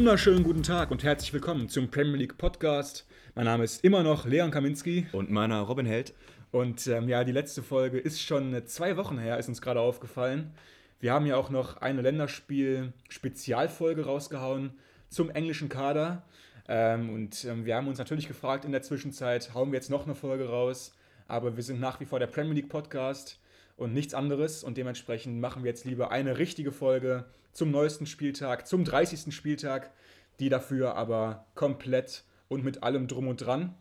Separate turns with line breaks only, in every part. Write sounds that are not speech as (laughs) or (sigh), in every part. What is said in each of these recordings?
Wunderschönen guten Tag und herzlich willkommen zum Premier League Podcast. Mein Name ist immer noch Leon Kaminski.
Und meiner Robin Held.
Und ähm, ja, die letzte Folge ist schon zwei Wochen her, ist uns gerade aufgefallen. Wir haben ja auch noch eine Länderspiel-Spezialfolge rausgehauen zum englischen Kader. Ähm, und ähm, wir haben uns natürlich gefragt in der Zwischenzeit, hauen wir jetzt noch eine Folge raus? Aber wir sind nach wie vor der Premier League Podcast und nichts anderes. Und dementsprechend machen wir jetzt lieber eine richtige Folge zum neuesten Spieltag, zum 30. Spieltag, die dafür aber komplett und mit allem drum und dran.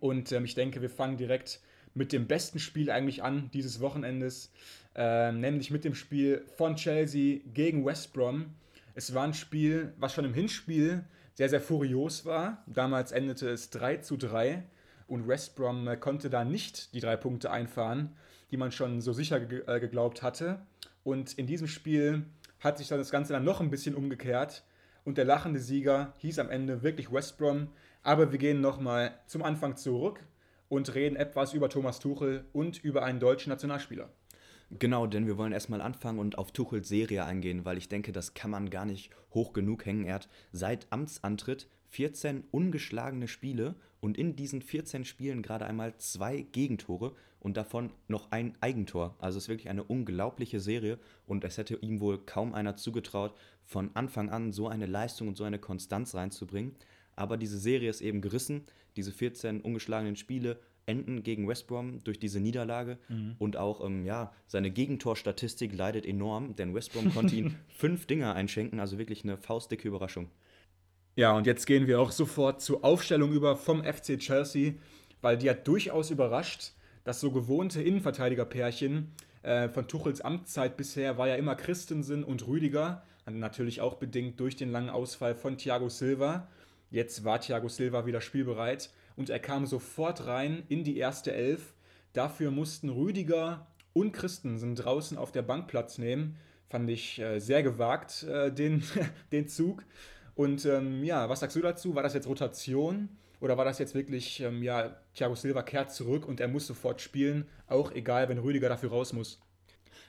Und ähm, ich denke, wir fangen direkt mit dem besten Spiel eigentlich an dieses Wochenendes, äh, nämlich mit dem Spiel von Chelsea gegen West Brom. Es war ein Spiel, was schon im Hinspiel sehr, sehr furios war. Damals endete es 3 zu 3 und West Brom äh, konnte da nicht die drei Punkte einfahren, die man schon so sicher ge äh, geglaubt hatte. Und in diesem Spiel hat sich dann das Ganze dann noch ein bisschen umgekehrt und der lachende Sieger hieß am Ende wirklich West Brom. Aber wir gehen nochmal zum Anfang zurück und reden etwas über Thomas Tuchel und über einen deutschen Nationalspieler.
Genau, denn wir wollen erstmal anfangen und auf Tuchels Serie eingehen, weil ich denke, das kann man gar nicht hoch genug hängen. Er hat seit Amtsantritt 14 ungeschlagene Spiele und in diesen 14 Spielen gerade einmal zwei Gegentore und davon noch ein Eigentor. Also es ist wirklich eine unglaubliche Serie und es hätte ihm wohl kaum einer zugetraut, von Anfang an so eine Leistung und so eine Konstanz reinzubringen. Aber diese Serie ist eben gerissen. Diese 14 ungeschlagenen Spiele enden gegen West Brom durch diese Niederlage mhm. und auch ähm, ja, seine Gegentorstatistik leidet enorm, denn West Brom konnte (laughs) ihm fünf Dinger einschenken, also wirklich eine faustdicke Überraschung.
Ja, und jetzt gehen wir auch sofort zur Aufstellung über vom FC Chelsea, weil die hat durchaus überrascht. Das so gewohnte Innenverteidigerpärchen äh, von Tuchels Amtszeit bisher war ja immer Christensen und Rüdiger, natürlich auch bedingt durch den langen Ausfall von Thiago Silva. Jetzt war Thiago Silva wieder spielbereit und er kam sofort rein in die erste Elf. Dafür mussten Rüdiger und Christensen draußen auf der Bank Platz nehmen. Fand ich äh, sehr gewagt, äh, den, (laughs) den Zug. Und ähm, ja, was sagst du dazu? War das jetzt Rotation oder war das jetzt wirklich, ähm, ja, Thiago Silva kehrt zurück und er muss sofort spielen, auch egal, wenn Rüdiger dafür raus muss?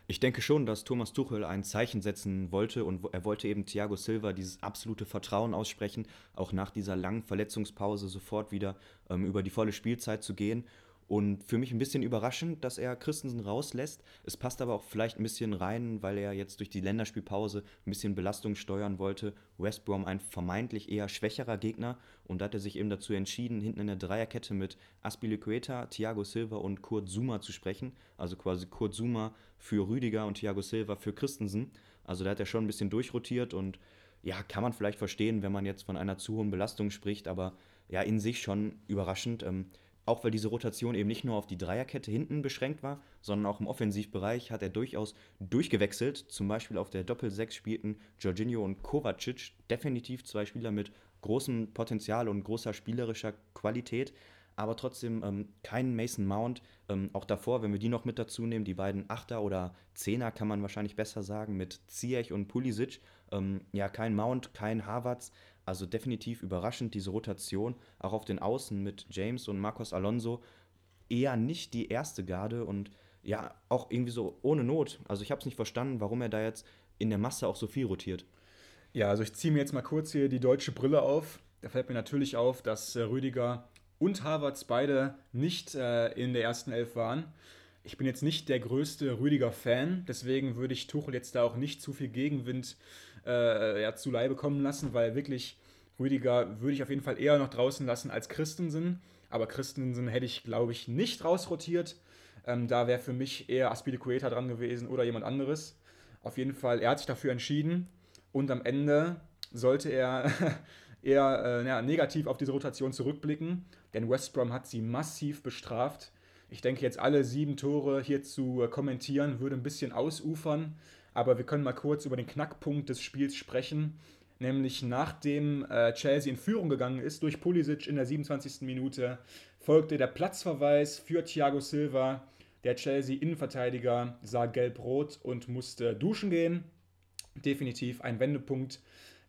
Ich denke schon, dass Thomas Tuchel ein Zeichen setzen wollte und er wollte eben Thiago Silva dieses absolute Vertrauen aussprechen, auch nach dieser langen Verletzungspause sofort wieder ähm, über die volle Spielzeit zu gehen. Und für mich ein bisschen überraschend, dass er Christensen rauslässt. Es passt aber auch vielleicht ein bisschen rein, weil er jetzt durch die Länderspielpause ein bisschen Belastung steuern wollte. West Brom ein vermeintlich eher schwächerer Gegner und da hat er sich eben dazu entschieden, hinten in der Dreierkette mit Aspilicueta, Thiago Silva und Kurt Zuma zu sprechen. Also quasi Kurt Zuma für Rüdiger und Thiago Silva für Christensen. Also da hat er schon ein bisschen durchrotiert und ja, kann man vielleicht verstehen, wenn man jetzt von einer zu hohen Belastung spricht, aber ja, in sich schon überraschend. Ähm, auch weil diese Rotation eben nicht nur auf die Dreierkette hinten beschränkt war, sondern auch im Offensivbereich hat er durchaus durchgewechselt. Zum Beispiel auf der Doppel-6 spielten Jorginho und Kovacic definitiv zwei Spieler mit großem Potenzial und großer spielerischer Qualität, aber trotzdem ähm, kein Mason Mount. Ähm, auch davor, wenn wir die noch mit dazu nehmen, die beiden Achter oder Zehner kann man wahrscheinlich besser sagen, mit Ziyech und Pulisic. Ähm, ja, kein Mount, kein Havertz. Also definitiv überraschend diese Rotation, auch auf den Außen mit James und Marcos Alonso. Eher nicht die erste Garde und ja, auch irgendwie so ohne Not. Also ich habe es nicht verstanden, warum er da jetzt in der Masse auch so viel rotiert.
Ja, also ich ziehe mir jetzt mal kurz hier die deutsche Brille auf. Da fällt mir natürlich auf, dass äh, Rüdiger und Havertz beide nicht äh, in der ersten Elf waren. Ich bin jetzt nicht der größte Rüdiger-Fan, deswegen würde ich Tuchel jetzt da auch nicht zu viel Gegenwind ja, zu Leibe kommen lassen, weil wirklich Rüdiger würde ich auf jeden Fall eher noch draußen lassen als Christensen. Aber Christensen hätte ich, glaube ich, nicht rausrotiert. Ähm, da wäre für mich eher Aspilicueta dran gewesen oder jemand anderes. Auf jeden Fall, er hat sich dafür entschieden und am Ende sollte er (laughs) eher äh, ja, negativ auf diese Rotation zurückblicken, denn West Brom hat sie massiv bestraft. Ich denke, jetzt alle sieben Tore hier zu äh, kommentieren, würde ein bisschen ausufern. Aber wir können mal kurz über den Knackpunkt des Spiels sprechen. Nämlich nachdem äh, Chelsea in Führung gegangen ist durch Pulisic in der 27. Minute, folgte der Platzverweis für Thiago Silva. Der Chelsea-Innenverteidiger sah gelb-rot und musste duschen gehen. Definitiv ein Wendepunkt,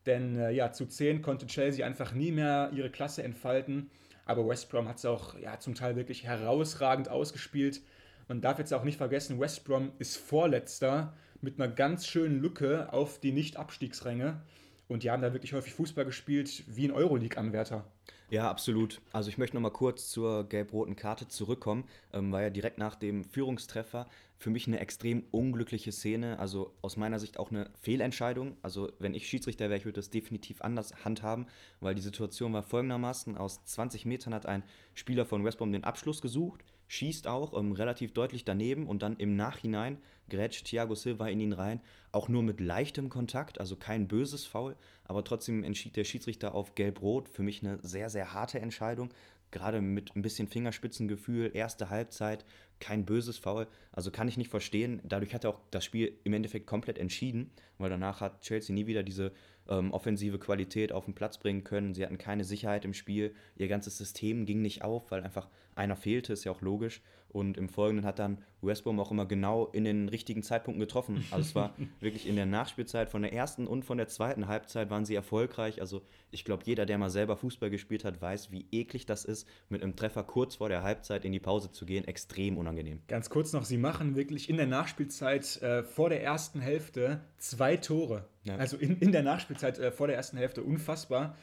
denn äh, ja, zu 10 konnte Chelsea einfach nie mehr ihre Klasse entfalten. Aber West Brom hat es auch ja, zum Teil wirklich herausragend ausgespielt. Man darf jetzt auch nicht vergessen, West Brom ist Vorletzter mit einer ganz schönen Lücke auf die Nicht-Abstiegsränge. Und die haben da wirklich häufig Fußball gespielt, wie ein Euroleague-Anwärter.
Ja, absolut. Also ich möchte noch mal kurz zur gelb-roten Karte zurückkommen, ähm, weil ja direkt nach dem Führungstreffer für mich eine extrem unglückliche Szene, also aus meiner Sicht auch eine Fehlentscheidung. Also wenn ich Schiedsrichter wäre, ich würde das definitiv anders handhaben, weil die Situation war folgendermaßen, aus 20 Metern hat ein Spieler von West den Abschluss gesucht, schießt auch ähm, relativ deutlich daneben und dann im Nachhinein grätscht Thiago Silva in ihn rein, auch nur mit leichtem Kontakt, also kein böses Foul, aber trotzdem entschied der Schiedsrichter auf Gelb-Rot. Für mich eine sehr, sehr harte Entscheidung, gerade mit ein bisschen Fingerspitzengefühl, erste Halbzeit, kein böses Foul. Also kann ich nicht verstehen. Dadurch hat er auch das Spiel im Endeffekt komplett entschieden, weil danach hat Chelsea nie wieder diese ähm, offensive Qualität auf den Platz bringen können. Sie hatten keine Sicherheit im Spiel. Ihr ganzes System ging nicht auf, weil einfach einer fehlte, ist ja auch logisch. Und im Folgenden hat dann West Brom auch immer genau in den richtigen Zeitpunkten getroffen. Also es war (laughs) wirklich in der Nachspielzeit von der ersten und von der zweiten Halbzeit waren sie erfolgreich. Also ich glaube, jeder, der mal selber Fußball gespielt hat, weiß, wie eklig das ist, mit einem Treffer kurz vor der Halbzeit in die Pause zu gehen. Extrem unangenehm.
Ganz kurz noch, sie machen wirklich in der Nachspielzeit äh, vor der ersten Hälfte zwei Tore. Ja. Also in, in der Nachspielzeit äh, vor der ersten Hälfte unfassbar.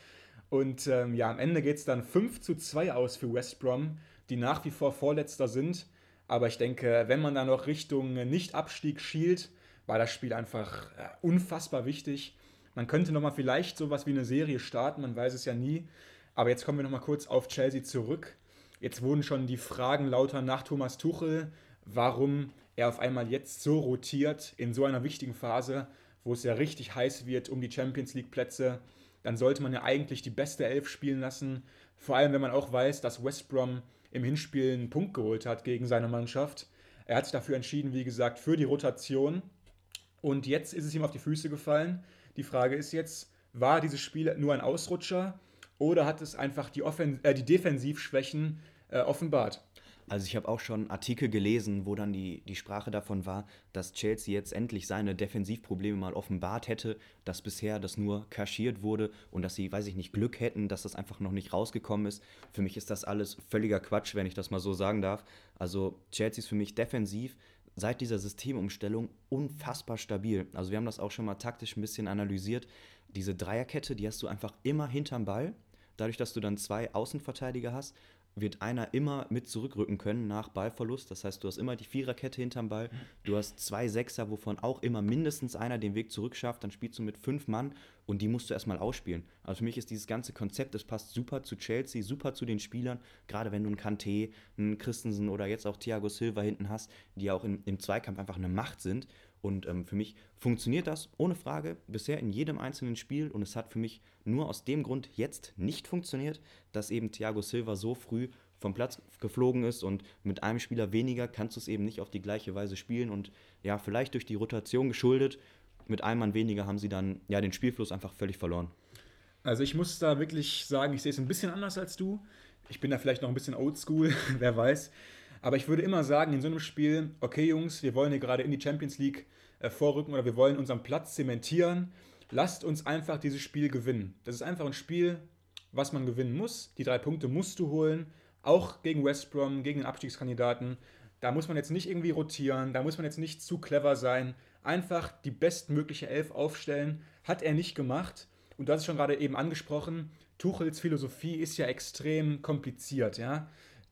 Und ähm, ja, am Ende geht es dann 5 zu 2 aus für West Brom die nach wie vor Vorletzter sind. Aber ich denke, wenn man da noch Richtung Nicht-Abstieg schielt, war das Spiel einfach äh, unfassbar wichtig. Man könnte nochmal vielleicht sowas wie eine Serie starten, man weiß es ja nie. Aber jetzt kommen wir nochmal kurz auf Chelsea zurück. Jetzt wurden schon die Fragen lauter nach Thomas Tuchel, warum er auf einmal jetzt so rotiert in so einer wichtigen Phase, wo es ja richtig heiß wird um die Champions League Plätze. Dann sollte man ja eigentlich die beste Elf spielen lassen. Vor allem, wenn man auch weiß, dass West Brom im Hinspiel einen Punkt geholt hat gegen seine Mannschaft. Er hat sich dafür entschieden, wie gesagt, für die Rotation. Und jetzt ist es ihm auf die Füße gefallen. Die Frage ist jetzt, war dieses Spiel nur ein Ausrutscher oder hat es einfach die, Offen äh, die Defensivschwächen äh, offenbart?
Also ich habe auch schon Artikel gelesen, wo dann die, die Sprache davon war, dass Chelsea jetzt endlich seine Defensivprobleme mal offenbart hätte, dass bisher das nur kaschiert wurde und dass sie, weiß ich nicht, Glück hätten, dass das einfach noch nicht rausgekommen ist. Für mich ist das alles völliger Quatsch, wenn ich das mal so sagen darf. Also Chelsea ist für mich defensiv seit dieser Systemumstellung unfassbar stabil. Also wir haben das auch schon mal taktisch ein bisschen analysiert. Diese Dreierkette, die hast du einfach immer hinterm Ball. Dadurch, dass du dann zwei Außenverteidiger hast wird einer immer mit zurückrücken können nach Ballverlust. Das heißt, du hast immer die Viererkette hinterm Ball. Du hast zwei Sechser, wovon auch immer mindestens einer den Weg zurück schafft. Dann spielst du mit fünf Mann und die musst du erstmal ausspielen. Also für mich ist dieses ganze Konzept, das passt super zu Chelsea, super zu den Spielern. Gerade wenn du einen Kanté, einen Christensen oder jetzt auch Thiago Silva hinten hast, die auch im, im Zweikampf einfach eine Macht sind. Und ähm, für mich funktioniert das ohne Frage bisher in jedem einzelnen Spiel. Und es hat für mich nur aus dem Grund jetzt nicht funktioniert, dass eben Thiago Silva so früh vom Platz geflogen ist und mit einem Spieler weniger kannst du es eben nicht auf die gleiche Weise spielen. Und ja, vielleicht durch die Rotation geschuldet, mit einem Mann weniger haben sie dann ja den Spielfluss einfach völlig verloren.
Also ich muss da wirklich sagen, ich sehe es ein bisschen anders als du. Ich bin da vielleicht noch ein bisschen oldschool, (laughs) wer weiß. Aber ich würde immer sagen, in so einem Spiel, okay Jungs, wir wollen hier gerade in die Champions League äh, vorrücken oder wir wollen unseren Platz zementieren. Lasst uns einfach dieses Spiel gewinnen. Das ist einfach ein Spiel, was man gewinnen muss. Die drei Punkte musst du holen, auch gegen West Brom, gegen den Abstiegskandidaten. Da muss man jetzt nicht irgendwie rotieren, da muss man jetzt nicht zu clever sein. Einfach die bestmögliche Elf aufstellen. Hat er nicht gemacht. Und hast es schon gerade eben angesprochen, Tuchels Philosophie ist ja extrem kompliziert, ja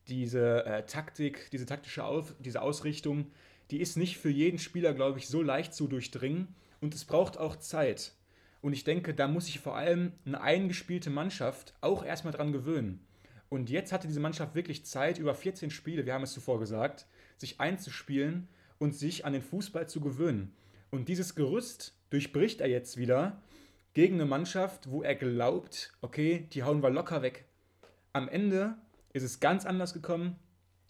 diese äh, Taktik, diese taktische Auf, diese Ausrichtung, die ist nicht für jeden Spieler, glaube ich, so leicht zu durchdringen und es braucht auch Zeit. Und ich denke, da muss sich vor allem eine eingespielte Mannschaft auch erstmal dran gewöhnen. Und jetzt hatte diese Mannschaft wirklich Zeit, über 14 Spiele, wir haben es zuvor gesagt, sich einzuspielen und sich an den Fußball zu gewöhnen. Und dieses Gerüst durchbricht er jetzt wieder gegen eine Mannschaft, wo er glaubt, okay, die hauen wir locker weg. Am Ende ist es ganz anders gekommen.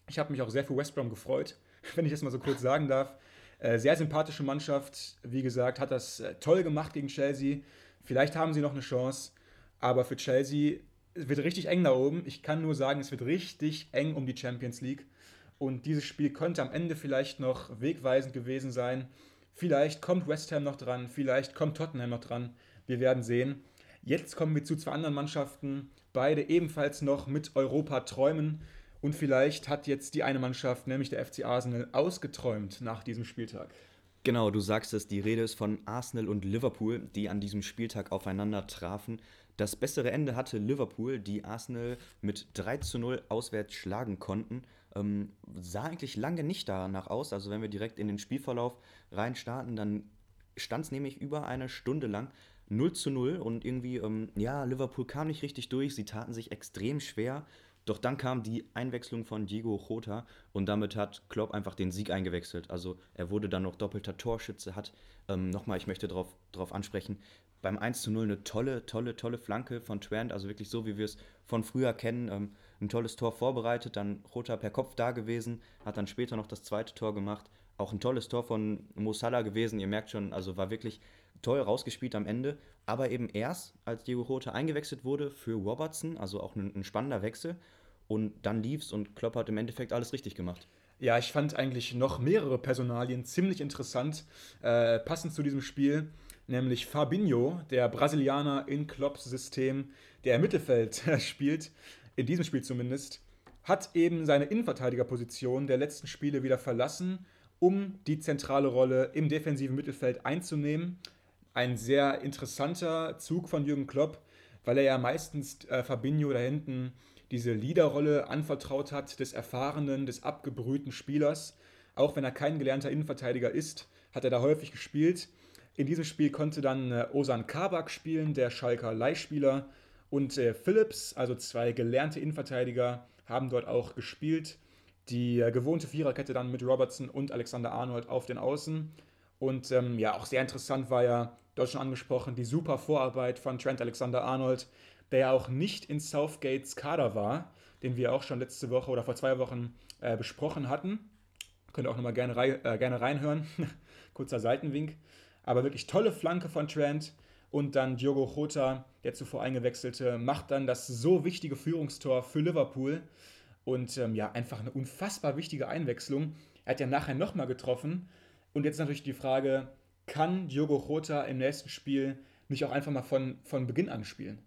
Ich habe mich auch sehr für West Brom gefreut, (laughs) wenn ich das mal so kurz sagen darf. Äh, sehr sympathische Mannschaft, wie gesagt, hat das äh, toll gemacht gegen Chelsea. Vielleicht haben sie noch eine Chance, aber für Chelsea wird richtig eng da oben. Ich kann nur sagen, es wird richtig eng um die Champions League. Und dieses Spiel könnte am Ende vielleicht noch wegweisend gewesen sein. Vielleicht kommt West Ham noch dran, vielleicht kommt Tottenham noch dran. Wir werden sehen. Jetzt kommen wir zu zwei anderen Mannschaften, beide ebenfalls noch mit Europa träumen. Und vielleicht hat jetzt die eine Mannschaft, nämlich der FC Arsenal, ausgeträumt nach diesem Spieltag.
Genau, du sagst es, die Rede ist von Arsenal und Liverpool, die an diesem Spieltag aufeinander trafen. Das bessere Ende hatte Liverpool, die Arsenal mit 3 zu 0 auswärts schlagen konnten. Ähm, sah eigentlich lange nicht danach aus. Also wenn wir direkt in den Spielverlauf reinstarten, dann stand es nämlich über eine Stunde lang 0 zu 0 und irgendwie, ähm, ja, Liverpool kam nicht richtig durch. Sie taten sich extrem schwer. Doch dann kam die Einwechslung von Diego Jota und damit hat Klopp einfach den Sieg eingewechselt. Also er wurde dann noch doppelter Torschütze, hat ähm, nochmal, ich möchte darauf drauf ansprechen, beim 1 zu 0 eine tolle, tolle, tolle Flanke von Trent, also wirklich so, wie wir es von früher kennen. Ähm, ein tolles Tor vorbereitet, dann Jota per Kopf da gewesen, hat dann später noch das zweite Tor gemacht. Auch ein tolles Tor von Mo Salah gewesen, ihr merkt schon, also war wirklich toll rausgespielt am Ende. Aber eben erst, als Diego Jota eingewechselt wurde für Robertson, also auch ein, ein spannender Wechsel. Und dann lief's und Klopp hat im Endeffekt alles richtig gemacht.
Ja, ich fand eigentlich noch mehrere Personalien ziemlich interessant, äh, passend zu diesem Spiel, nämlich Fabinho, der Brasilianer in Klopps System, der im Mittelfeld (laughs) spielt, in diesem Spiel zumindest, hat eben seine Innenverteidigerposition der letzten Spiele wieder verlassen, um die zentrale Rolle im defensiven Mittelfeld einzunehmen. Ein sehr interessanter Zug von Jürgen Klopp, weil er ja meistens äh, Fabinho da hinten diese Leaderrolle anvertraut hat, des erfahrenen, des abgebrühten Spielers. Auch wenn er kein gelernter Innenverteidiger ist, hat er da häufig gespielt. In diesem Spiel konnte dann äh, Osan Kabak spielen, der Schalker Leihspieler, und äh, Phillips, also zwei gelernte Innenverteidiger, haben dort auch gespielt. Die äh, gewohnte Viererkette dann mit Robertson und Alexander Arnold auf den Außen. Und ähm, ja, auch sehr interessant war ja, dort schon angesprochen, die super Vorarbeit von Trent Alexander Arnold, der ja auch nicht in Southgates Kader war, den wir auch schon letzte Woche oder vor zwei Wochen äh, besprochen hatten. Könnt ihr auch nochmal gerne, rei äh, gerne reinhören. (laughs) Kurzer Seitenwink. Aber wirklich tolle Flanke von Trent. Und dann Diogo Jota, der zuvor eingewechselte, macht dann das so wichtige Führungstor für Liverpool. Und ähm, ja, einfach eine unfassbar wichtige Einwechslung. Er hat ja nachher nochmal getroffen. Und jetzt natürlich die Frage, kann Diogo Jota im nächsten Spiel nicht auch einfach mal von, von Beginn an spielen?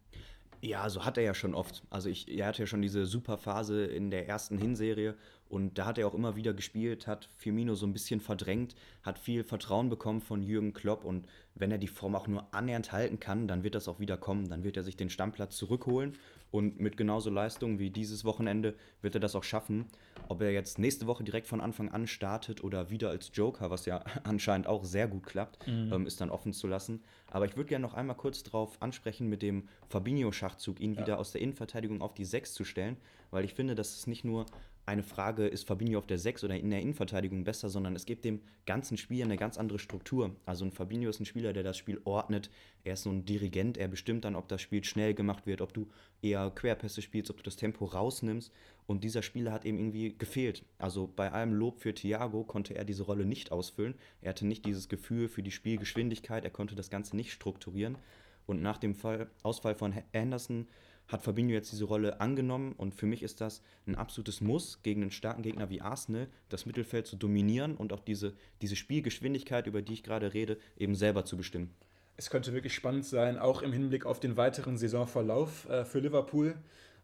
Ja, so hat er ja schon oft. Also ich, er hatte ja schon diese super Phase in der ersten Hinserie und da hat er auch immer wieder gespielt, hat Firmino so ein bisschen verdrängt, hat viel Vertrauen bekommen von Jürgen Klopp und wenn er die Form auch nur annähernd halten kann, dann wird das auch wieder kommen. Dann wird er sich den Stammplatz zurückholen und mit genauso Leistung wie dieses Wochenende wird er das auch schaffen. Ob er jetzt nächste Woche direkt von Anfang an startet oder wieder als Joker, was ja (laughs) anscheinend auch sehr gut klappt, mhm. ähm, ist dann offen zu lassen. Aber ich würde gerne noch einmal kurz darauf ansprechen, mit dem Fabinho-Schachzug ihn ja. wieder aus der Innenverteidigung auf die 6 zu stellen, weil ich finde, dass es nicht nur eine Frage, ist Fabinho auf der 6 oder in der Innenverteidigung besser, sondern es gibt dem ganzen Spiel eine ganz andere Struktur. Also ein Fabinho ist ein Spieler, der das Spiel ordnet. Er ist so ein Dirigent, er bestimmt dann, ob das Spiel schnell gemacht wird, ob du eher Querpässe spielst, ob du das Tempo rausnimmst. Und dieser Spieler hat eben irgendwie gefehlt. Also bei allem Lob für Thiago konnte er diese Rolle nicht ausfüllen. Er hatte nicht dieses Gefühl für die Spielgeschwindigkeit, er konnte das Ganze nicht strukturieren. Und nach dem Fall, Ausfall von Anderson hat Fabinho jetzt diese Rolle angenommen und für mich ist das ein absolutes Muss, gegen einen starken Gegner wie Arsenal das Mittelfeld zu dominieren und auch diese, diese Spielgeschwindigkeit, über die ich gerade rede, eben selber zu bestimmen.
Es könnte wirklich spannend sein, auch im Hinblick auf den weiteren Saisonverlauf äh, für Liverpool,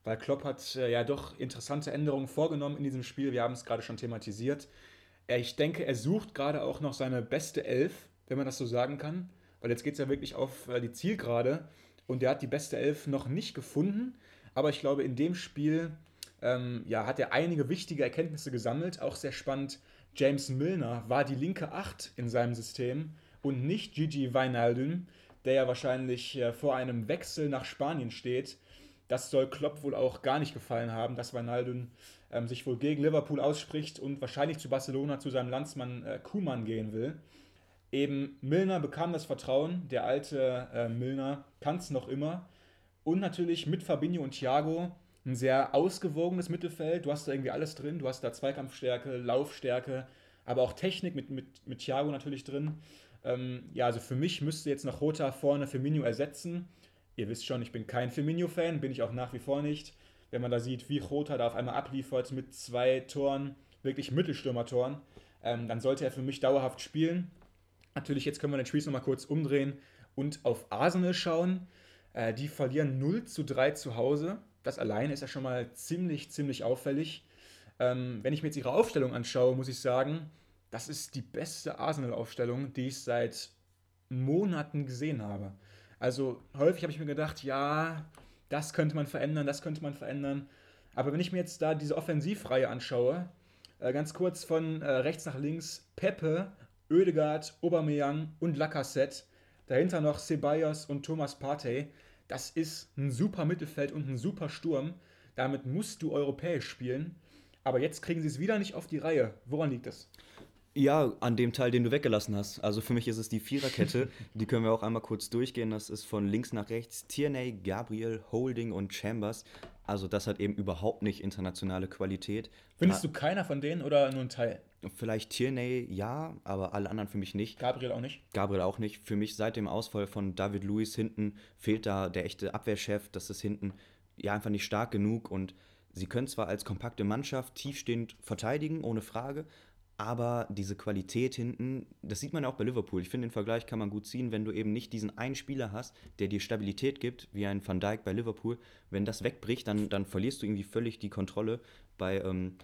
weil Klopp hat äh, ja doch interessante Änderungen vorgenommen in diesem Spiel. Wir haben es gerade schon thematisiert. Äh, ich denke, er sucht gerade auch noch seine beste Elf, wenn man das so sagen kann, weil jetzt geht es ja wirklich auf äh, die Zielgerade und der hat die beste Elf noch nicht gefunden. Aber ich glaube, in dem Spiel ähm, ja, hat er einige wichtige Erkenntnisse gesammelt. Auch sehr spannend, James Milner war die linke Acht in seinem System und nicht Gigi Weinaldum, der ja wahrscheinlich äh, vor einem Wechsel nach Spanien steht. Das soll Klopp wohl auch gar nicht gefallen haben, dass Weinaldum ähm, sich wohl gegen Liverpool ausspricht und wahrscheinlich zu Barcelona zu seinem Landsmann äh, Kuhmann gehen will eben Milner bekam das Vertrauen, der alte äh, Milner kann es noch immer. Und natürlich mit Fabinho und Thiago ein sehr ausgewogenes Mittelfeld. Du hast da irgendwie alles drin. Du hast da Zweikampfstärke, Laufstärke, aber auch Technik mit, mit, mit Thiago natürlich drin. Ähm, ja, also für mich müsste jetzt noch Rota vorne Firmino ersetzen. Ihr wisst schon, ich bin kein Firmino-Fan, bin ich auch nach wie vor nicht. Wenn man da sieht, wie Rota da auf einmal abliefert mit zwei Toren, wirklich Mittelstürmertoren, ähm, dann sollte er für mich dauerhaft spielen. Natürlich, jetzt können wir den Spieß nochmal kurz umdrehen und auf Arsenal schauen. Äh, die verlieren 0 zu 3 zu Hause. Das alleine ist ja schon mal ziemlich, ziemlich auffällig. Ähm, wenn ich mir jetzt ihre Aufstellung anschaue, muss ich sagen, das ist die beste Arsenal-Aufstellung, die ich seit Monaten gesehen habe. Also häufig habe ich mir gedacht, ja, das könnte man verändern, das könnte man verändern. Aber wenn ich mir jetzt da diese Offensivreihe anschaue, äh, ganz kurz von äh, rechts nach links, Pepe, Oedegaard, Aubameyang und Lacazette, dahinter noch Ceballos und Thomas Partey, das ist ein super Mittelfeld und ein super Sturm. Damit musst du europäisch spielen. Aber jetzt kriegen sie es wieder nicht auf die Reihe. Woran liegt das?
Ja, an dem Teil, den du weggelassen hast. Also für mich ist es die Viererkette. (laughs) die können wir auch einmal kurz durchgehen. Das ist von links nach rechts Tierney, Gabriel, Holding und Chambers. Also das hat eben überhaupt nicht internationale Qualität.
Findest du keiner von denen oder nur ein Teil?
Vielleicht Tierney ja, aber alle anderen für mich nicht.
Gabriel auch nicht?
Gabriel auch nicht. Für mich seit dem Ausfall von David Lewis hinten fehlt da der echte Abwehrchef. Das ist hinten ja einfach nicht stark genug und sie können zwar als kompakte Mannschaft tiefstehend verteidigen, ohne Frage, aber diese Qualität hinten, das sieht man ja auch bei Liverpool. Ich finde, den Vergleich kann man gut ziehen, wenn du eben nicht diesen einen Spieler hast, der dir Stabilität gibt, wie ein Van Dijk bei Liverpool. Wenn das wegbricht, dann, dann verlierst du irgendwie völlig die Kontrolle. Bei ähm,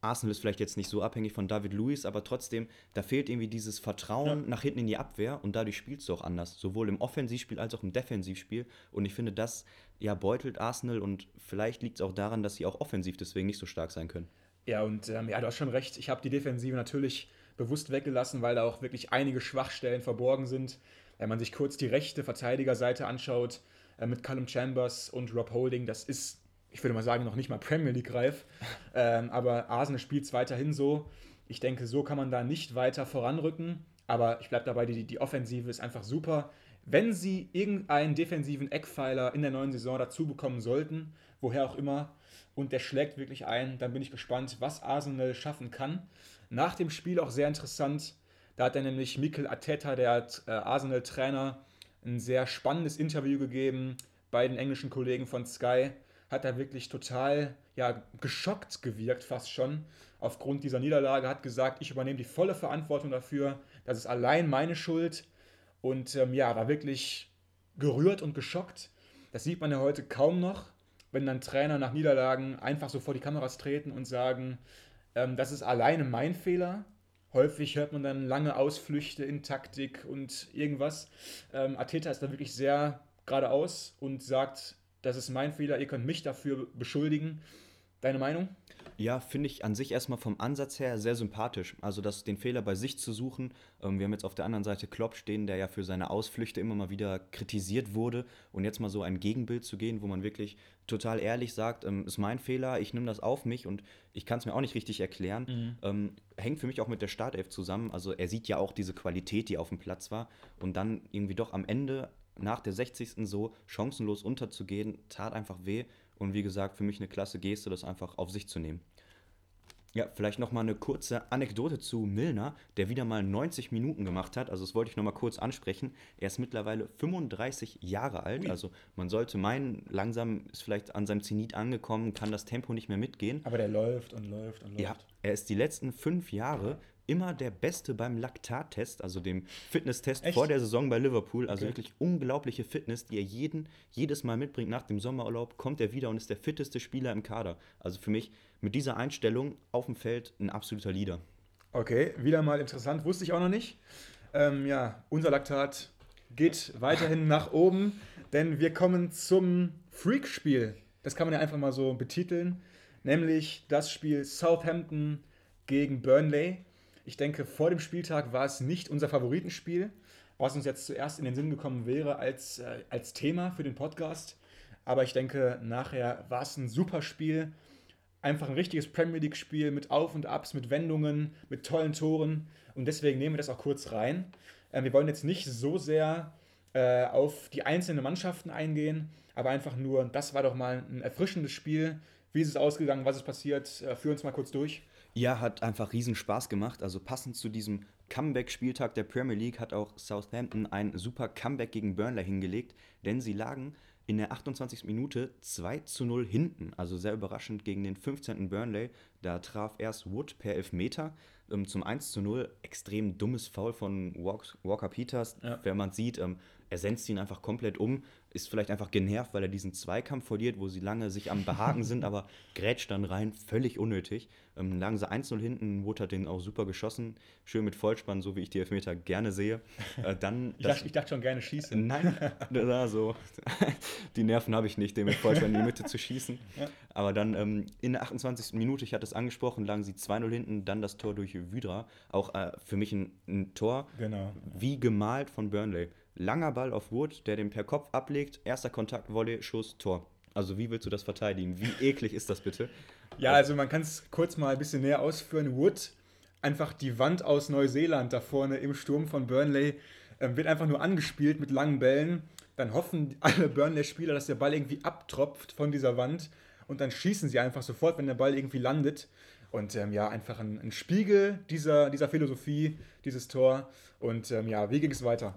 Arsenal ist vielleicht jetzt nicht so abhängig von David Lewis, aber trotzdem, da fehlt irgendwie dieses Vertrauen ja. nach hinten in die Abwehr und dadurch spielst du auch anders, sowohl im Offensivspiel als auch im Defensivspiel. Und ich finde, das ja beutelt Arsenal und vielleicht liegt es auch daran, dass sie auch offensiv deswegen nicht so stark sein können.
Ja, und ähm, ja, du hast schon recht. Ich habe die Defensive natürlich bewusst weggelassen, weil da auch wirklich einige Schwachstellen verborgen sind. Wenn man sich kurz die rechte Verteidigerseite anschaut, äh, mit Callum Chambers und Rob Holding, das ist, ich würde mal sagen, noch nicht mal Premier League reif. (laughs) ähm, aber Arsenal spielt es weiterhin so. Ich denke, so kann man da nicht weiter voranrücken. Aber ich bleibe dabei, die, die Offensive ist einfach super. Wenn sie irgendeinen defensiven Eckpfeiler in der neuen Saison dazu bekommen sollten, woher auch immer, und der schlägt wirklich ein. Dann bin ich gespannt, was Arsenal schaffen kann. Nach dem Spiel auch sehr interessant. Da hat er nämlich Mikel Arteta, der äh, Arsenal-Trainer, ein sehr spannendes Interview gegeben bei den englischen Kollegen von Sky. Hat er wirklich total ja, geschockt gewirkt, fast schon, aufgrund dieser Niederlage. Hat gesagt, ich übernehme die volle Verantwortung dafür. Das ist allein meine Schuld. Und ähm, ja, war wirklich gerührt und geschockt. Das sieht man ja heute kaum noch wenn dann Trainer nach Niederlagen einfach so vor die Kameras treten und sagen, ähm, das ist alleine mein Fehler. Häufig hört man dann lange Ausflüchte in Taktik und irgendwas. Ähm, Ateta ist da wirklich sehr geradeaus und sagt, das ist mein Fehler, ihr könnt mich dafür beschuldigen. Deine Meinung?
Ja, finde ich an sich erstmal vom Ansatz her sehr sympathisch. Also das, den Fehler bei sich zu suchen. Ähm, wir haben jetzt auf der anderen Seite Klopp stehen, der ja für seine Ausflüchte immer mal wieder kritisiert wurde. Und jetzt mal so ein Gegenbild zu gehen, wo man wirklich total ehrlich sagt, ähm, ist mein Fehler, ich nehme das auf mich und ich kann es mir auch nicht richtig erklären. Mhm. Ähm, hängt für mich auch mit der Startelf zusammen. Also er sieht ja auch diese Qualität, die auf dem Platz war. Und dann irgendwie doch am Ende nach der 60. so chancenlos unterzugehen, tat einfach weh. Und wie gesagt, für mich eine klasse Geste, das einfach auf sich zu nehmen. Ja, vielleicht noch mal eine kurze Anekdote zu Milner, der wieder mal 90 Minuten gemacht hat. Also das wollte ich noch mal kurz ansprechen. Er ist mittlerweile 35 Jahre alt. Ui. Also man sollte meinen, langsam ist vielleicht an seinem Zenit angekommen, kann das Tempo nicht mehr mitgehen.
Aber der läuft und läuft und läuft.
Ja, er ist die letzten fünf Jahre immer der Beste beim Laktattest, also dem Fitnesstest Echt? vor der Saison bei Liverpool. Also okay. wirklich unglaubliche Fitness, die er jeden, jedes Mal mitbringt. Nach dem Sommerurlaub kommt er wieder und ist der fitteste Spieler im Kader. Also für mich mit dieser Einstellung auf dem Feld ein absoluter Leader.
Okay, wieder mal interessant, wusste ich auch noch nicht. Ähm, ja, unser Laktat geht weiterhin nach oben, denn wir kommen zum Freak-Spiel. Das kann man ja einfach mal so betiteln, nämlich das Spiel Southampton gegen Burnley. Ich denke, vor dem Spieltag war es nicht unser Favoritenspiel, was uns jetzt zuerst in den Sinn gekommen wäre als, äh, als Thema für den Podcast. Aber ich denke, nachher war es ein super Spiel. Einfach ein richtiges Premier League-Spiel mit Auf und Abs, mit Wendungen, mit tollen Toren. Und deswegen nehmen wir das auch kurz rein. Äh, wir wollen jetzt nicht so sehr äh, auf die einzelnen Mannschaften eingehen, aber einfach nur, das war doch mal ein erfrischendes Spiel. Wie ist es ausgegangen? Was ist passiert? Äh, führ uns mal kurz durch.
Ja, hat einfach riesen Spaß gemacht. Also passend zu diesem Comeback-Spieltag der Premier League hat auch Southampton ein super Comeback gegen Burnley hingelegt, denn sie lagen in der 28. Minute 2 zu 0 hinten. Also sehr überraschend gegen den 15. Burnley. Da traf erst Wood per Elfmeter ähm, zum 1 zu 0. Extrem dummes Foul von Walker Peters. Ja. Wenn man sieht, ähm, er senzt ihn einfach komplett um. Ist vielleicht einfach genervt, weil er diesen Zweikampf verliert, wo sie lange sich am Behaken sind, (laughs) aber grätscht dann rein. Völlig unnötig. Ähm, lagen sie 1-0 hinten, Wood hat den auch super geschossen, schön mit Vollspann, so wie ich die Elfmeter gerne sehe. Äh, (laughs) dann
ich, dachte, ich dachte schon gerne schießen.
Nein, (laughs) also, die Nerven habe ich nicht, den mit Vollspann in die Mitte zu schießen. Ja. Aber dann ähm, in der 28. Minute, ich hatte es angesprochen, lagen sie 2-0 hinten, dann das Tor durch Wydra. Auch äh, für mich ein, ein Tor
genau.
wie gemalt von Burnley. Langer Ball auf Wood, der den per Kopf ablegt, erster Kontakt, Volley, Schuss, Tor. Also wie willst du das verteidigen? Wie (laughs) eklig ist das bitte?
Ja, also man kann es kurz mal ein bisschen näher ausführen. Wood, einfach die Wand aus Neuseeland da vorne im Sturm von Burnley, äh, wird einfach nur angespielt mit langen Bällen. Dann hoffen alle Burnley-Spieler, dass der Ball irgendwie abtropft von dieser Wand und dann schießen sie einfach sofort, wenn der Ball irgendwie landet. Und ähm, ja, einfach ein, ein, Spiegel dieser, dieser Philosophie, dieses Tor. Und ähm, ja, wie ging es weiter?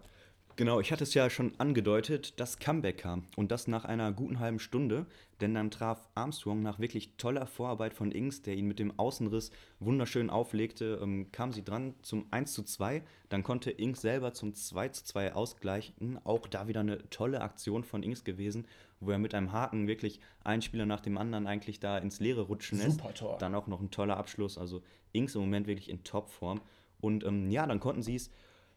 Genau, ich hatte es ja schon angedeutet, dass Comeback kam. Und das nach einer guten halben Stunde, denn dann traf Armstrong nach wirklich toller Vorarbeit von Ings, der ihn mit dem Außenriss wunderschön auflegte, ähm, kam sie dran zum 1 zu 2, dann konnte Ings selber zum 2 zu 2 ausgleichen, auch da wieder eine tolle Aktion von Ings gewesen, wo er mit einem Haken wirklich einen Spieler nach dem anderen eigentlich da ins Leere rutschen lässt.
Super Tor.
Dann auch noch ein toller Abschluss, also Ings im Moment wirklich in Topform. Und ähm, ja, dann konnten sie es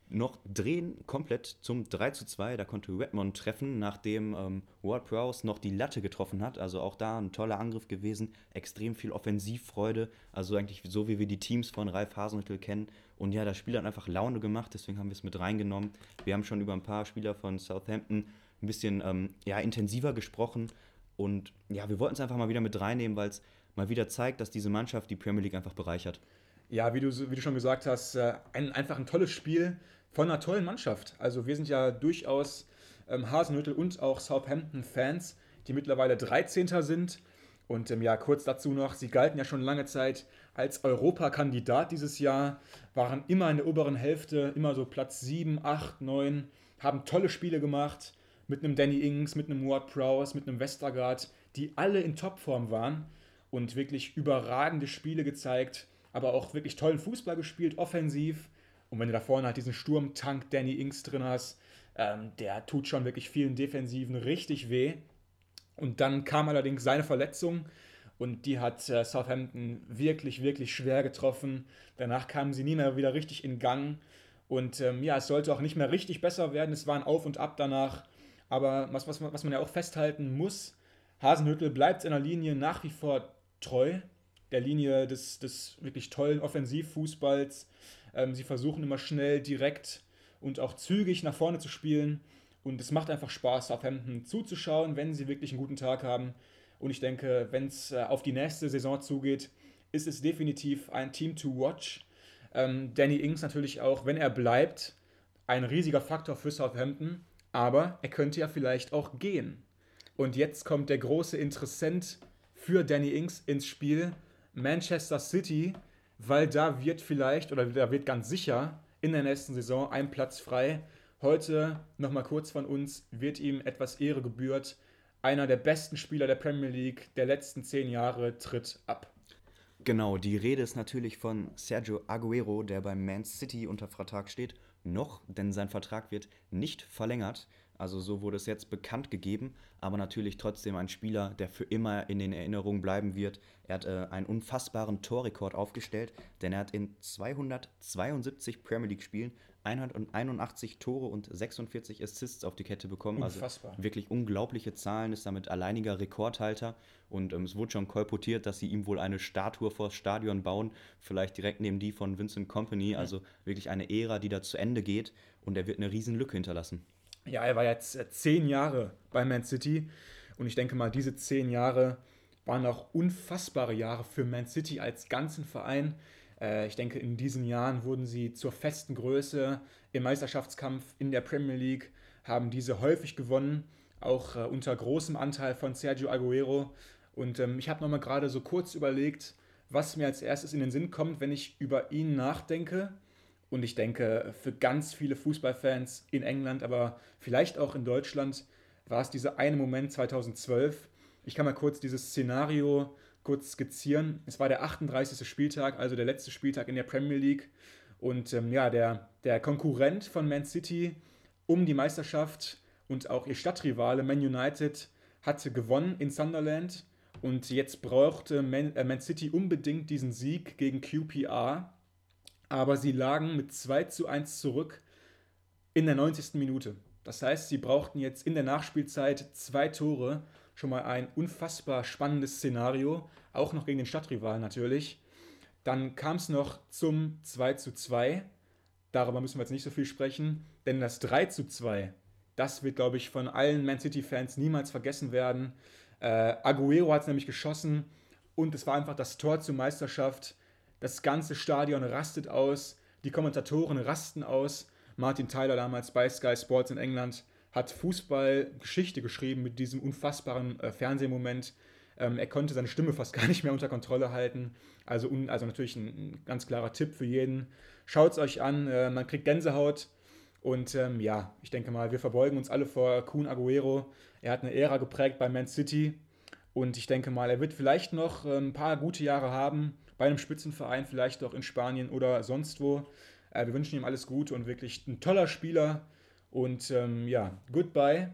noch drehen komplett zum 3 zu 2. Da konnte Redmond treffen, nachdem ähm, Ward Prowse noch die Latte getroffen hat. Also auch da ein toller Angriff gewesen. Extrem viel Offensivfreude. Also eigentlich so, wie wir die Teams von Ralf Hasenhüttl kennen. Und ja, das Spiel hat einfach Laune gemacht, deswegen haben wir es mit reingenommen. Wir haben schon über ein paar Spieler von Southampton ein bisschen ähm, ja, intensiver gesprochen. Und ja, wir wollten es einfach mal wieder mit reinnehmen, weil es mal wieder zeigt, dass diese Mannschaft die Premier League einfach bereichert.
Ja, wie du, wie du schon gesagt hast, äh, ein, einfach ein tolles Spiel von einer tollen Mannschaft. Also wir sind ja durchaus ähm, Hasenhüttel und auch Southampton-Fans, die mittlerweile 13. sind. Und ähm, ja, kurz dazu noch, sie galten ja schon lange Zeit als Europakandidat dieses Jahr, waren immer in der oberen Hälfte, immer so Platz 7, 8, 9, haben tolle Spiele gemacht mit einem Danny Ings, mit einem Ward Prowse, mit einem Westergaard, die alle in Topform waren und wirklich überragende Spiele gezeigt, aber auch wirklich tollen Fußball gespielt, offensiv und wenn du da vorne halt diesen Sturmtank Danny Inks drin hast, ähm, der tut schon wirklich vielen Defensiven richtig weh. Und dann kam allerdings seine Verletzung und die hat äh, Southampton wirklich, wirklich schwer getroffen. Danach kamen sie nie mehr wieder richtig in Gang. Und ähm, ja, es sollte auch nicht mehr richtig besser werden. Es war ein Auf und Ab danach. Aber was, was, was man ja auch festhalten muss, Hasenhüttel bleibt in der Linie nach wie vor treu. Der Linie des, des wirklich tollen Offensivfußballs. Ähm, sie versuchen immer schnell, direkt und auch zügig nach vorne zu spielen. Und es macht einfach Spaß, Southampton zuzuschauen, wenn sie wirklich einen guten Tag haben. Und ich denke, wenn es äh, auf die nächste Saison zugeht, ist es definitiv ein Team to watch. Ähm, Danny Ings natürlich auch, wenn er bleibt, ein riesiger Faktor für Southampton. Aber er könnte ja vielleicht auch gehen. Und jetzt kommt der große Interessent für Danny Ings ins Spiel. Manchester City weil da wird vielleicht oder da wird ganz sicher in der nächsten Saison ein Platz frei. Heute nochmal kurz von uns wird ihm etwas Ehre gebührt. Einer der besten Spieler der Premier League der letzten zehn Jahre tritt ab.
Genau, die Rede ist natürlich von Sergio Aguero, der beim Man City unter Vertrag steht. Noch, denn sein Vertrag wird nicht verlängert. Also so wurde es jetzt bekannt gegeben, aber natürlich trotzdem ein Spieler, der für immer in den Erinnerungen bleiben wird. Er hat äh, einen unfassbaren Torrekord aufgestellt, denn er hat in 272 Premier League Spielen 181 Tore und 46 Assists auf die Kette bekommen.
Also Unfassbar.
Also wirklich unglaubliche Zahlen, ist damit alleiniger Rekordhalter und ähm, es wurde schon kolportiert, dass sie ihm wohl eine Statue vors Stadion bauen, vielleicht direkt neben die von Vincent Company, also wirklich eine Ära, die da zu Ende geht und er wird eine riesen Lücke hinterlassen.
Ja, er war jetzt äh, zehn Jahre bei Man City und ich denke mal, diese zehn Jahre waren auch unfassbare Jahre für Man City als ganzen Verein. Äh, ich denke, in diesen Jahren wurden sie zur festen Größe im Meisterschaftskampf in der Premier League, haben diese häufig gewonnen, auch äh, unter großem Anteil von Sergio Aguero. Und ähm, ich habe nochmal gerade so kurz überlegt, was mir als erstes in den Sinn kommt, wenn ich über ihn nachdenke. Und ich denke, für ganz viele Fußballfans in England, aber vielleicht auch in Deutschland, war es dieser eine Moment 2012. Ich kann mal kurz dieses Szenario kurz skizzieren. Es war der 38. Spieltag, also der letzte Spieltag in der Premier League. Und ähm, ja, der, der Konkurrent von Man City um die Meisterschaft und auch ihr Stadtrivale Man United hatte gewonnen in Sunderland. Und jetzt brauchte Man, äh, Man City unbedingt diesen Sieg gegen QPR. Aber sie lagen mit 2 zu 1 zurück in der 90. Minute. Das heißt, sie brauchten jetzt in der Nachspielzeit zwei Tore. Schon mal ein unfassbar spannendes Szenario. Auch noch gegen den Stadtrivalen natürlich. Dann kam es noch zum 2 zu 2. Darüber müssen wir jetzt nicht so viel sprechen, denn das 3 zu 2, das wird, glaube ich, von allen Man City-Fans niemals vergessen werden. Äh, Aguero hat es nämlich geschossen und es war einfach das Tor zur Meisterschaft. Das ganze Stadion rastet aus, die Kommentatoren rasten aus. Martin Tyler damals bei Sky Sports in England hat Fußballgeschichte geschrieben mit diesem unfassbaren äh, Fernsehmoment. Ähm, er konnte seine Stimme fast (laughs) gar nicht mehr unter Kontrolle halten. Also, un, also natürlich ein, ein, ganz klarer Tipp für jeden. Schaut es euch an, äh, man kriegt Gänsehaut. Und ähm, ja, ich denke mal, wir verbeugen uns alle vor Kuhn Aguero. Er hat eine Ära geprägt bei Man City. Und ich denke mal, er wird vielleicht noch äh, ein paar gute Jahre haben bei einem Spitzenverein, vielleicht auch in Spanien oder sonst wo. Äh, wir wünschen ihm alles Gute und wirklich ein toller Spieler. Und ähm, ja, goodbye.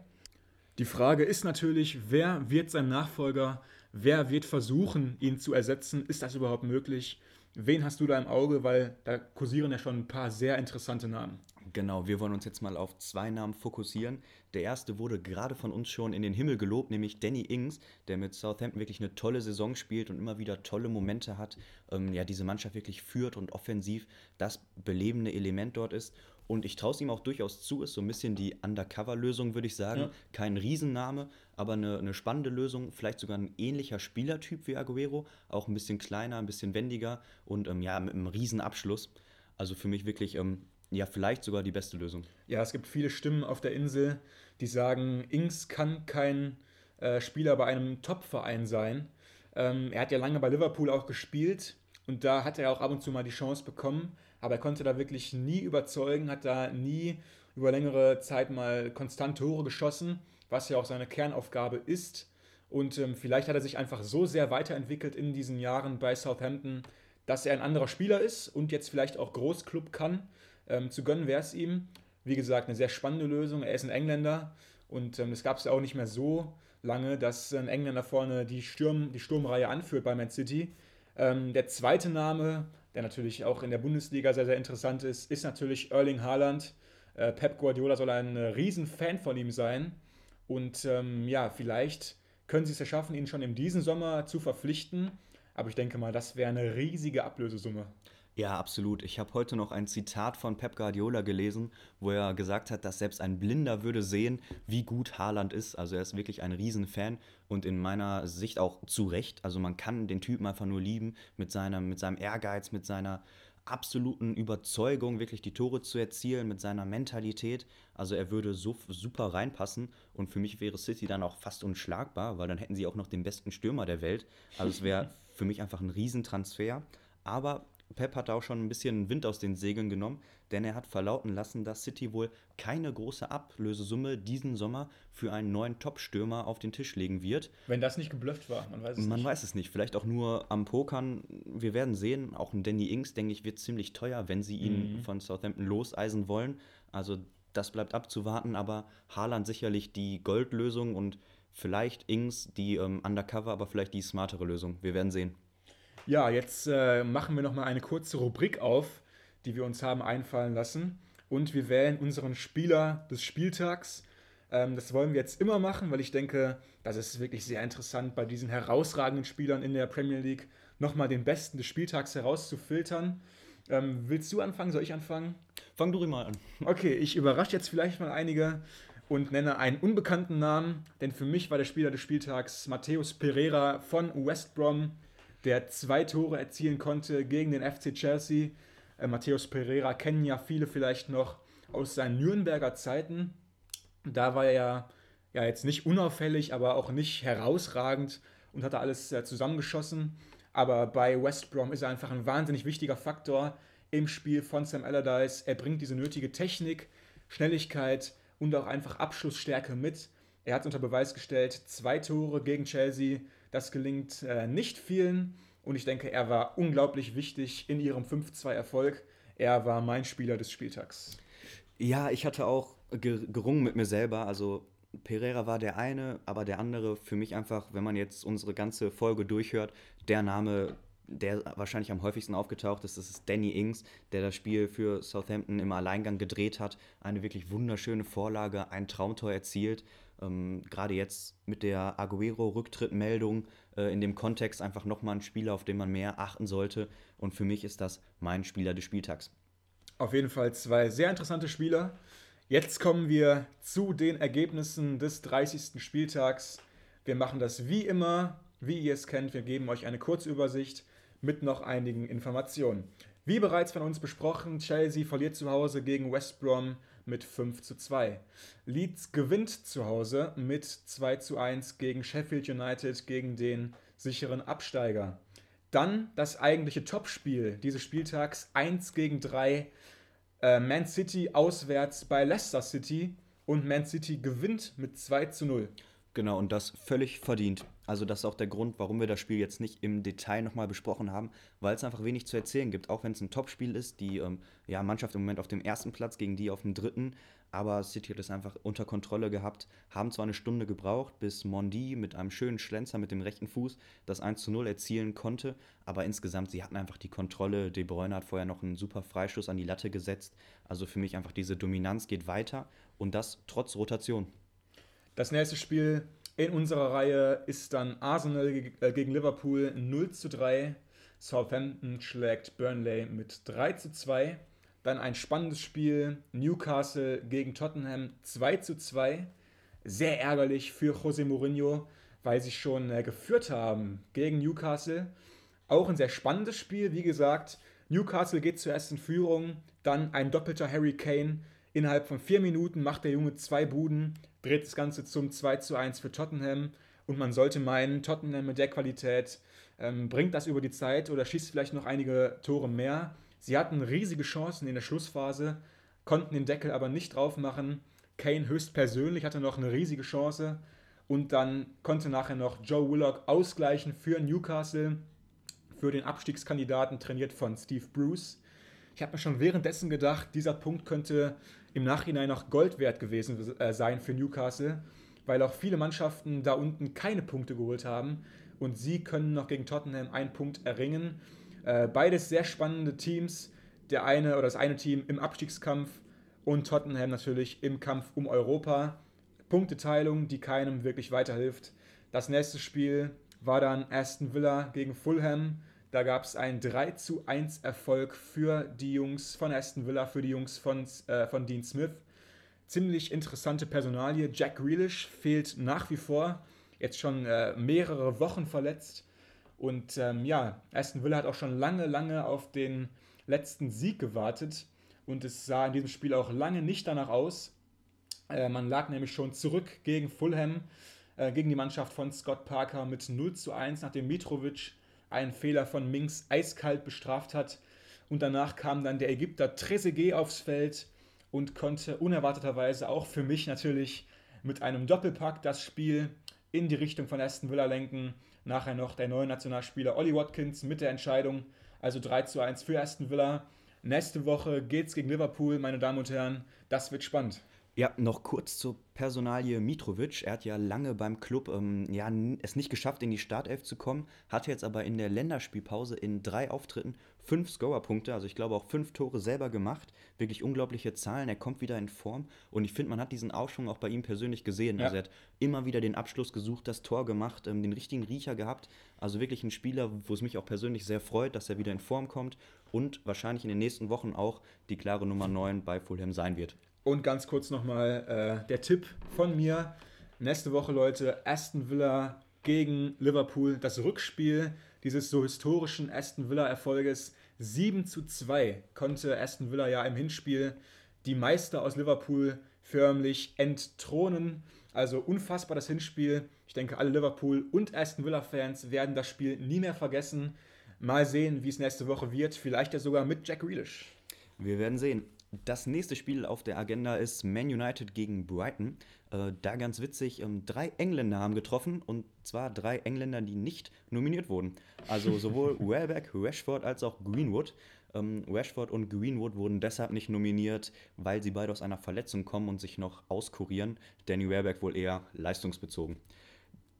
Die Frage ist natürlich, wer wird sein Nachfolger? Wer wird versuchen, ihn zu ersetzen? Ist das überhaupt möglich? Wen hast du da im Auge? Weil da kursieren ja schon ein paar sehr interessante Namen.
Genau, wir wollen uns jetzt mal auf zwei Namen fokussieren. Der erste wurde gerade von uns schon in den Himmel gelobt, nämlich Danny Ings, der mit Southampton wirklich eine tolle Saison spielt und immer wieder tolle Momente hat. Ähm, ja, diese Mannschaft wirklich führt und offensiv das belebende Element dort ist. Und ich traue es ihm auch durchaus zu, ist so ein bisschen die Undercover-Lösung, würde ich sagen. Ja. Kein Riesenname, aber eine, eine, spannende Lösung. Vielleicht sogar ein ähnlicher Spielertyp wie Aguero. Auch ein bisschen kleiner, ein bisschen wendiger und ähm, ja, mit einem Riesenabschluss. Also für mich wirklich ähm, ja, vielleicht sogar die beste Lösung.
Ja, es gibt viele Stimmen auf der Insel, die sagen, Ings kann kein äh, Spieler bei einem Top-Verein sein. Ähm, er hat ja lange bei Liverpool auch gespielt und da hat er auch ab und zu mal die Chance bekommen, aber er konnte da wirklich nie überzeugen, hat da nie über längere Zeit mal konstant Tore geschossen, was ja auch seine Kernaufgabe ist. Und ähm, vielleicht hat er sich einfach so sehr weiterentwickelt in diesen Jahren bei Southampton, dass er ein anderer Spieler ist und jetzt vielleicht auch Großclub kann. Ähm, zu gönnen wäre es ihm. Wie gesagt, eine sehr spannende Lösung. Er ist ein Engländer und ähm, das gab es ja auch nicht mehr so lange, dass ein Engländer vorne die, Sturm, die Sturmreihe anführt bei Man City. Ähm, der zweite Name, der natürlich auch in der Bundesliga sehr, sehr interessant ist, ist natürlich Erling Haaland. Äh, Pep Guardiola soll ein äh, Riesenfan von ihm sein. Und ähm, ja, vielleicht können sie es ja schaffen, ihn schon in diesem Sommer zu verpflichten. Aber ich denke mal, das wäre eine riesige Ablösesumme.
Ja, absolut. Ich habe heute noch ein Zitat von Pep Guardiola gelesen, wo er gesagt hat, dass selbst ein Blinder würde sehen, wie gut Haaland ist. Also er ist wirklich ein Riesenfan und in meiner Sicht auch zu Recht. Also man kann den Typen einfach nur lieben mit, seinem, mit seinem Ehrgeiz, mit seiner absoluten Überzeugung, wirklich die Tore zu erzielen, mit seiner Mentalität. Also er würde so super reinpassen und für mich wäre City dann auch fast unschlagbar, weil dann hätten sie auch noch den besten Stürmer der Welt. Also es wäre (laughs) für mich einfach ein Riesentransfer. Aber Pep hat auch schon ein bisschen Wind aus den Segeln genommen, denn er hat verlauten lassen, dass City wohl keine große Ablösesumme diesen Sommer für einen neuen Top-Stürmer auf den Tisch legen wird.
Wenn das nicht geblufft war,
man weiß es man nicht. Man weiß es nicht. Vielleicht auch nur am Pokern. Wir werden sehen. Auch ein Danny Ings, denke ich, wird ziemlich teuer, wenn sie ihn mhm. von Southampton loseisen wollen. Also das bleibt abzuwarten, aber Haaland sicherlich die Goldlösung und vielleicht Ings die ähm, Undercover, aber vielleicht die smartere Lösung. Wir werden sehen.
Ja, jetzt äh, machen wir nochmal eine kurze Rubrik auf, die wir uns haben einfallen lassen. Und wir wählen unseren Spieler des Spieltags. Ähm, das wollen wir jetzt immer machen, weil ich denke, das ist wirklich sehr interessant, bei diesen herausragenden Spielern in der Premier League nochmal den Besten des Spieltags herauszufiltern. Ähm, willst du anfangen? Soll ich anfangen?
Fang du mal an. (laughs)
Okay, ich überrasche jetzt vielleicht mal einige und nenne einen unbekannten Namen, denn für mich war der Spieler des Spieltags Matthäus Pereira von West Brom der zwei Tore erzielen konnte gegen den FC Chelsea. Äh, Matthäus Pereira kennen ja viele vielleicht noch aus seinen Nürnberger Zeiten. Da war er ja, ja jetzt nicht unauffällig, aber auch nicht herausragend und hat da alles äh, zusammengeschossen. Aber bei West Brom ist er einfach ein wahnsinnig wichtiger Faktor im Spiel von Sam Allardyce. Er bringt diese nötige Technik, Schnelligkeit und auch einfach Abschlussstärke mit. Er hat unter Beweis gestellt, zwei Tore gegen Chelsea, das gelingt äh, nicht vielen und ich denke, er war unglaublich wichtig in ihrem 5-2-Erfolg. Er war mein Spieler des Spieltags.
Ja, ich hatte auch gerungen mit mir selber. Also Pereira war der eine, aber der andere für mich einfach, wenn man jetzt unsere ganze Folge durchhört, der Name, der wahrscheinlich am häufigsten aufgetaucht ist, das ist Danny Ings, der das Spiel für Southampton im Alleingang gedreht hat. Eine wirklich wunderschöne Vorlage, ein Traumtor erzielt. Ähm, Gerade jetzt mit der Aguero-Rücktrittmeldung äh, in dem Kontext einfach nochmal ein Spieler, auf den man mehr achten sollte. Und für mich ist das mein Spieler des Spieltags.
Auf jeden Fall zwei sehr interessante Spieler. Jetzt kommen wir zu den Ergebnissen des 30. Spieltags. Wir machen das wie immer, wie ihr es kennt. Wir geben euch eine Kurzübersicht mit noch einigen Informationen. Wie bereits von uns besprochen, Chelsea verliert zu Hause gegen West Brom mit 5 zu 2. Leeds gewinnt zu Hause mit 2 zu 1 gegen Sheffield United, gegen den sicheren Absteiger. Dann das eigentliche Topspiel dieses Spieltags 1 gegen 3. Äh, Man City auswärts bei Leicester City und Man City gewinnt mit 2 zu 0.
Genau, und das völlig verdient. Also das ist auch der Grund, warum wir das Spiel jetzt nicht im Detail nochmal besprochen haben, weil es einfach wenig zu erzählen gibt. Auch wenn es ein Topspiel ist, die ähm, ja, Mannschaft im Moment auf dem ersten Platz gegen die auf dem dritten, aber City hat es einfach unter Kontrolle gehabt, haben zwar eine Stunde gebraucht, bis Mondi mit einem schönen Schlenzer mit dem rechten Fuß das 1 zu 0 erzielen konnte, aber insgesamt, sie hatten einfach die Kontrolle. De Bruyne hat vorher noch einen super Freistoß an die Latte gesetzt. Also für mich einfach diese Dominanz geht weiter und das trotz Rotation.
Das nächste Spiel in unserer Reihe ist dann Arsenal äh, gegen Liverpool 0 zu 3. Southampton schlägt Burnley mit 3 zu 2. Dann ein spannendes Spiel Newcastle gegen Tottenham 2 zu 2. Sehr ärgerlich für José Mourinho, weil sie schon äh, geführt haben gegen Newcastle. Auch ein sehr spannendes Spiel, wie gesagt. Newcastle geht zuerst in Führung, dann ein doppelter Harry Kane. Innerhalb von vier Minuten macht der Junge zwei Buden, dreht das Ganze zum 2 zu 1 für Tottenham. Und man sollte meinen, Tottenham mit der Qualität ähm, bringt das über die Zeit oder schießt vielleicht noch einige Tore mehr. Sie hatten riesige Chancen in der Schlussphase, konnten den Deckel aber nicht drauf machen. Kane höchstpersönlich hatte noch eine riesige Chance. Und dann konnte nachher noch Joe Willock ausgleichen für Newcastle, für den Abstiegskandidaten, trainiert von Steve Bruce. Ich habe mir schon währenddessen gedacht, dieser Punkt könnte im Nachhinein noch Gold wert gewesen äh, sein für Newcastle, weil auch viele Mannschaften da unten keine Punkte geholt haben und sie können noch gegen Tottenham einen Punkt erringen. Äh, beides sehr spannende Teams. Der eine oder das eine Team im Abstiegskampf und Tottenham natürlich im Kampf um Europa. Punkteteilung, die keinem wirklich weiterhilft. Das nächste Spiel war dann Aston Villa gegen Fulham. Da gab es einen 3 zu 1 Erfolg für die Jungs von Aston Villa, für die Jungs von, äh, von Dean Smith. Ziemlich interessante Personalie. Jack Grealish fehlt nach wie vor, jetzt schon äh, mehrere Wochen verletzt. Und ähm, ja, Aston Villa hat auch schon lange, lange auf den letzten Sieg gewartet. Und es sah in diesem Spiel auch lange nicht danach aus. Äh, man lag nämlich schon zurück gegen Fulham, äh, gegen die Mannschaft von Scott Parker mit 0 zu 1, nachdem Mitrovic einen Fehler von Minks eiskalt bestraft hat. Und danach kam dann der Ägypter Trezeguet aufs Feld und konnte unerwarteterweise auch für mich natürlich mit einem Doppelpack das Spiel in die Richtung von Aston Villa lenken. Nachher noch der neue Nationalspieler Ollie Watkins mit der Entscheidung. Also 3 zu 1 für Aston Villa. Nächste Woche geht's gegen Liverpool, meine Damen und Herren. Das wird spannend.
Ja, noch kurz zur Personalie Mitrovic. Er hat ja lange beim Club ähm, ja, es nicht geschafft, in die Startelf zu kommen, hatte jetzt aber in der Länderspielpause in drei Auftritten fünf Scorerpunkte, also ich glaube auch fünf Tore selber gemacht. Wirklich unglaubliche Zahlen. Er kommt wieder in Form und ich finde, man hat diesen Aufschwung auch bei ihm persönlich gesehen. Ja. Also er hat immer wieder den Abschluss gesucht, das Tor gemacht, ähm, den richtigen Riecher gehabt. Also wirklich ein Spieler, wo es mich auch persönlich sehr freut, dass er wieder in Form kommt und wahrscheinlich in den nächsten Wochen auch die klare Nummer 9 bei Fulham sein wird.
Und ganz kurz nochmal äh, der Tipp von mir. Nächste Woche, Leute, Aston Villa gegen Liverpool. Das Rückspiel dieses so historischen Aston Villa-Erfolges 7 zu 2 konnte Aston Villa ja im Hinspiel die Meister aus Liverpool förmlich entthronen. Also unfassbar das Hinspiel. Ich denke, alle Liverpool- und Aston Villa-Fans werden das Spiel nie mehr vergessen. Mal sehen, wie es nächste Woche wird. Vielleicht ja sogar mit Jack Grealish.
Wir werden sehen. Das nächste Spiel auf der Agenda ist Man United gegen Brighton. Äh, da ganz witzig, ähm, drei Engländer haben getroffen und zwar drei Engländer, die nicht nominiert wurden. Also sowohl (laughs) Welbeck, Rashford als auch Greenwood. Ähm, Rashford und Greenwood wurden deshalb nicht nominiert, weil sie beide aus einer Verletzung kommen und sich noch auskurieren. Danny Wehrberg wohl eher leistungsbezogen.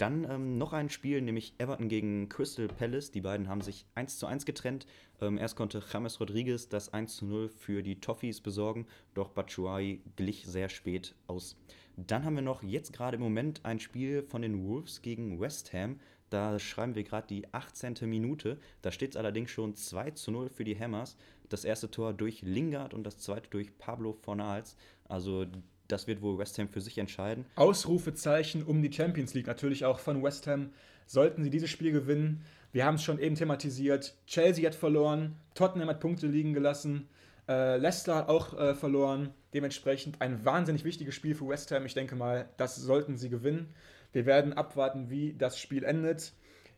Dann ähm, noch ein Spiel, nämlich Everton gegen Crystal Palace. Die beiden haben sich 1 zu 1 getrennt. Ähm, erst konnte James Rodriguez das 1 zu 0 für die Toffees besorgen, doch Batshuayi glich sehr spät aus. Dann haben wir noch jetzt gerade im Moment ein Spiel von den Wolves gegen West Ham. Da schreiben wir gerade die 18. Minute. Da steht es allerdings schon 2 zu 0 für die Hammers. Das erste Tor durch Lingard und das zweite durch Pablo Fornals. Also das wird wohl West Ham für sich entscheiden.
Ausrufezeichen um die Champions League natürlich auch von West Ham. Sollten sie dieses Spiel gewinnen, wir haben es schon eben thematisiert, Chelsea hat verloren, Tottenham hat Punkte liegen gelassen, äh, Leicester hat auch äh, verloren. Dementsprechend ein wahnsinnig wichtiges Spiel für West Ham. Ich denke mal, das sollten sie gewinnen. Wir werden abwarten, wie das Spiel endet.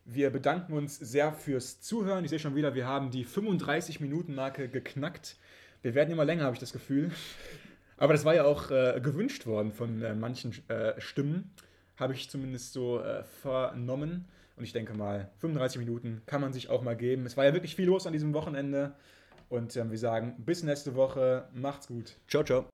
Wir bedanken uns sehr fürs Zuhören. Ich sehe schon wieder, wir haben die 35-Minuten-Marke geknackt. Wir werden immer länger, habe ich das Gefühl. Aber das war ja auch äh, gewünscht worden von äh, manchen äh, Stimmen. Habe ich zumindest so äh, vernommen. Und ich denke mal, 35 Minuten kann man sich auch mal geben. Es war ja wirklich viel los an diesem Wochenende. Und ähm, wir sagen bis nächste Woche. Macht's gut.
Ciao, ciao.